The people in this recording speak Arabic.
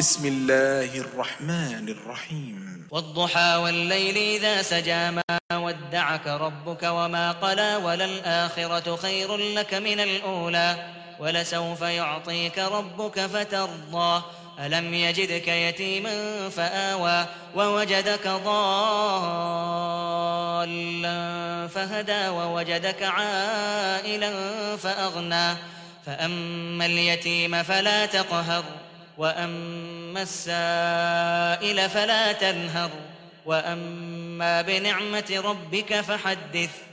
بسم الله الرحمن الرحيم. والضحى والليل إذا سجى ما ودعك ربك وما قلى وللآخرة خير لك من الأولى. ولسوف يعطيك ربك فترضى. ألم يجدك يتيما فآوى ووجدك ضالا فهدى ووجدك عائلا فأغنى. فأما اليتيم فلا تقهر. وأما السائل فلا تنهر وأما بنعمة ربك فحدث